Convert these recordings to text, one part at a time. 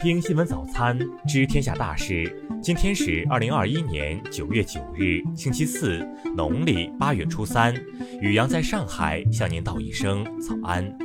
听新闻早餐知天下大事。今天是二零二一年九月九日，星期四，农历八月初三。宇阳在上海向您道一声早安。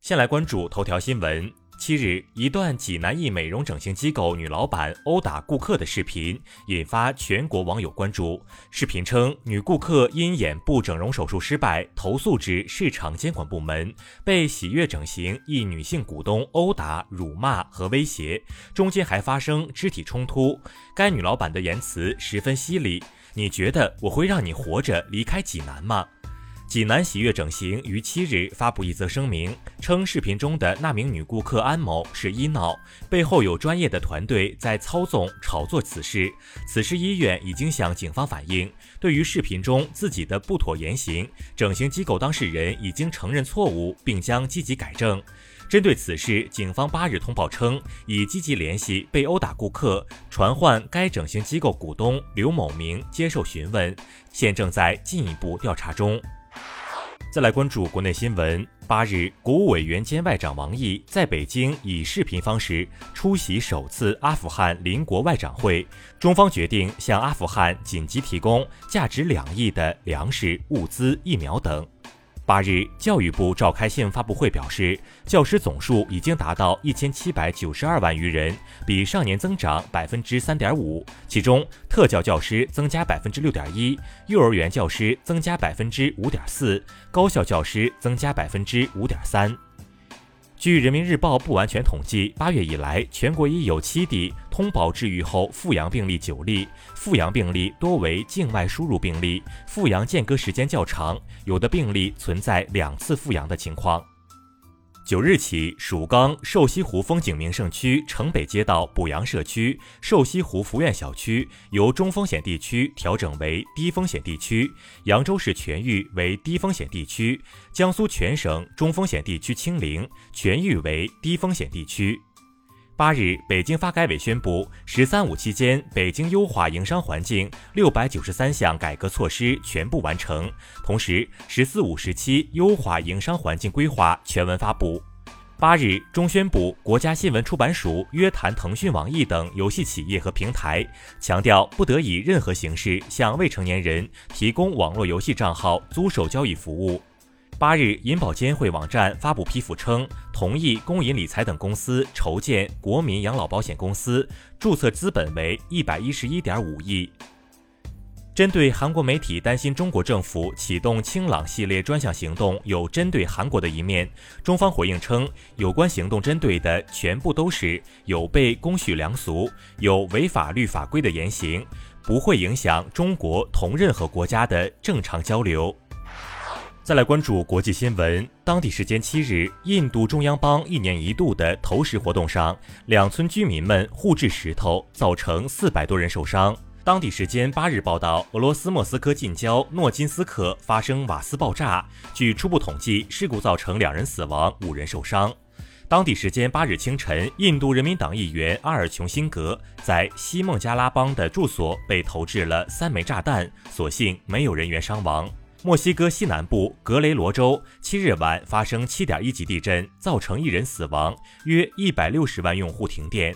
先来关注头条新闻。七日，一段济南一美容整形机构女老板殴打顾客的视频引发全国网友关注。视频称，女顾客因眼部整容手术失败，投诉至市场监管部门，被喜悦整形一女性股东殴打、辱骂和威胁，中间还发生肢体冲突。该女老板的言辞十分犀利：“你觉得我会让你活着离开济南吗？”济南喜悦整形于七日发布一则声明，称视频中的那名女顾客安某是医闹，背后有专业的团队在操纵炒作此事。此事医院已经向警方反映，对于视频中自己的不妥言行，整形机构当事人已经承认错误，并将积极改正。针对此事，警方八日通报称，已积极联系被殴打顾客，传唤该整形机构股东刘某明接受询问，现正在进一步调查中。再来关注国内新闻。八日，国务委员兼外长王毅在北京以视频方式出席首次阿富汗邻国外长会，中方决定向阿富汗紧急提供价值两亿的粮食、物资、疫苗等。八日，教育部召开新闻发布会表示，教师总数已经达到一千七百九十二万余人，比上年增长百分之三点五。其中，特教教师增加百分之六点一，幼儿园教师增加百分之五点四，高校教师增加百分之五点三。据人民日报不完全统计，八月以来，全国已有七地通报治愈后复阳病例九例，复阳病例多为境外输入病例，复阳间隔时间较长，有的病例存在两次复阳的情况。九日起，蜀冈瘦西湖风景名胜区城北街道补阳社区、瘦西湖福苑小区由中风险地区调整为低风险地区，扬州市全域为低风险地区，江苏全省中风险地区清零，全域为低风险地区。八日，北京发改委宣布，“十三五”期间，北京优化营商环境六百九十三项改革措施全部完成。同时，“十四五”时期优化营商环境规划全文发布。八日，中宣部、国家新闻出版署约谈腾讯、网易等游戏企业和平台，强调不得以任何形式向未成年人提供网络游戏账号租售交易服务。八日，银保监会网站发布批复称，同意工银理财等公司筹建国民养老保险公司，注册资本为一百一十一点五亿。针对韩国媒体担心中国政府启动“清朗”系列专项行动有针对韩国的一面，中方回应称，有关行动针对的全部都是有悖公序良俗、有违法律法规的言行，不会影响中国同任何国家的正常交流。再来关注国际新闻。当地时间七日，印度中央邦一年一度的投石活动上，两村居民们互掷石头，造成四百多人受伤。当地时间八日报道，俄罗斯莫斯科近郊诺金斯克发生瓦斯爆炸，据初步统计，事故造成两人死亡，五人受伤。当地时间八日清晨，印度人民党议员阿尔琼辛格在西孟加拉邦的住所被投掷了三枚炸弹，所幸没有人员伤亡。墨西哥西南部格雷罗州七日晚发生七点一级地震，造成一人死亡，约一百六十万用户停电。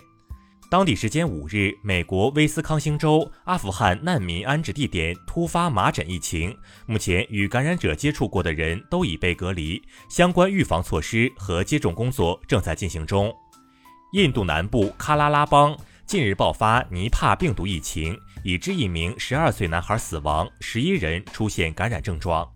当地时间五日，美国威斯康星州阿富汗难民安置地点突发麻疹疫情，目前与感染者接触过的人都已被隔离，相关预防措施和接种工作正在进行中。印度南部喀拉拉邦。近日爆发尼帕病毒疫情，已致一名十二岁男孩死亡，十一人出现感染症状。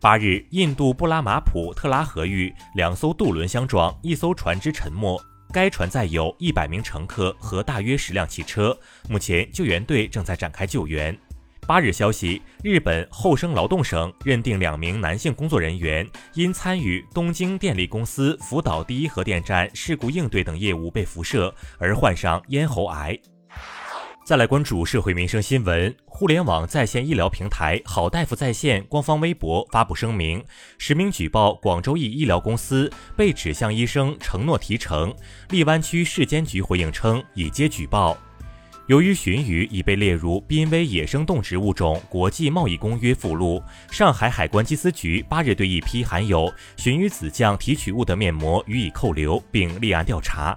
八日，印度布拉马普特拉河域两艘渡轮相撞，一艘船只沉没，该船载有一百名乘客和大约十辆汽车，目前救援队正在展开救援。八日消息，日本厚生劳动省认定两名男性工作人员因参与东京电力公司福岛第一核电站事故应对等业务被辐射而患上咽喉癌。再来关注社会民生新闻，互联网在线医疗平台好大夫在线官方微博发布声明，实名举报广州一医疗公司被指向医生承诺提成，荔湾区市监局回应称已接举报。由于鲟鱼已被列入濒危野生动植物种国际贸易公约附录，上海海关缉私局八日对一批含有鲟鱼子酱提取物的面膜予以扣留，并立案调查。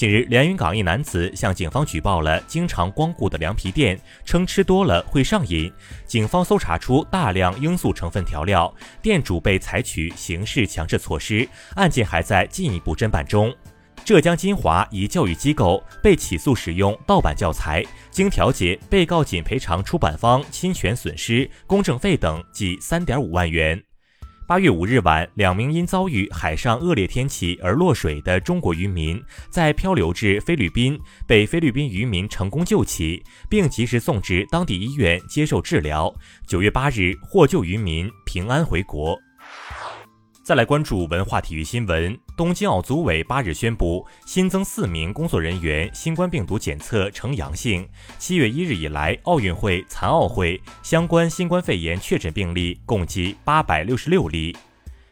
近日，连云港一男子向警方举报了经常光顾的凉皮店，称吃多了会上瘾。警方搜查出大量罂粟成分调料，店主被采取刑事强制措施，案件还在进一步侦办中。浙江金华一教育机构被起诉使用盗版教材，经调解，被告仅赔偿出版方侵权损失、公证费等计三点五万元。八月五日晚，两名因遭遇海上恶劣天气而落水的中国渔民，在漂流至菲律宾，被菲律宾渔民成功救起，并及时送至当地医院接受治疗。九月八日，获救渔民平安回国。再来关注文化体育新闻。东京奥组委八日宣布，新增四名工作人员新冠病毒检测呈阳性。七月一日以来，奥运会、残奥会相关新冠肺炎确诊病例共计八百六十六例。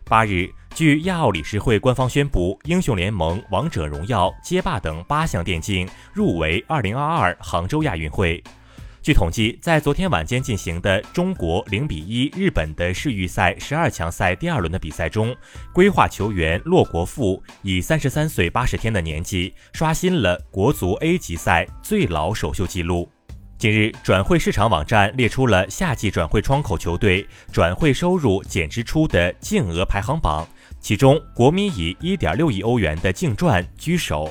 八日，据亚奥理事会官方宣布，英雄联盟、王者荣耀、街霸等八项电竞入围二零二二杭州亚运会。据统计，在昨天晚间进行的中国零比一日本的世预赛十二强赛第二轮的比赛中，规划球员骆国富以三十三岁八十天的年纪，刷新了国足 A 级赛最老首秀纪录。近日，转会市场网站列出了夏季转会窗口球队转会收入减支出的净额排行榜，其中国米以一点六亿欧元的净赚居首。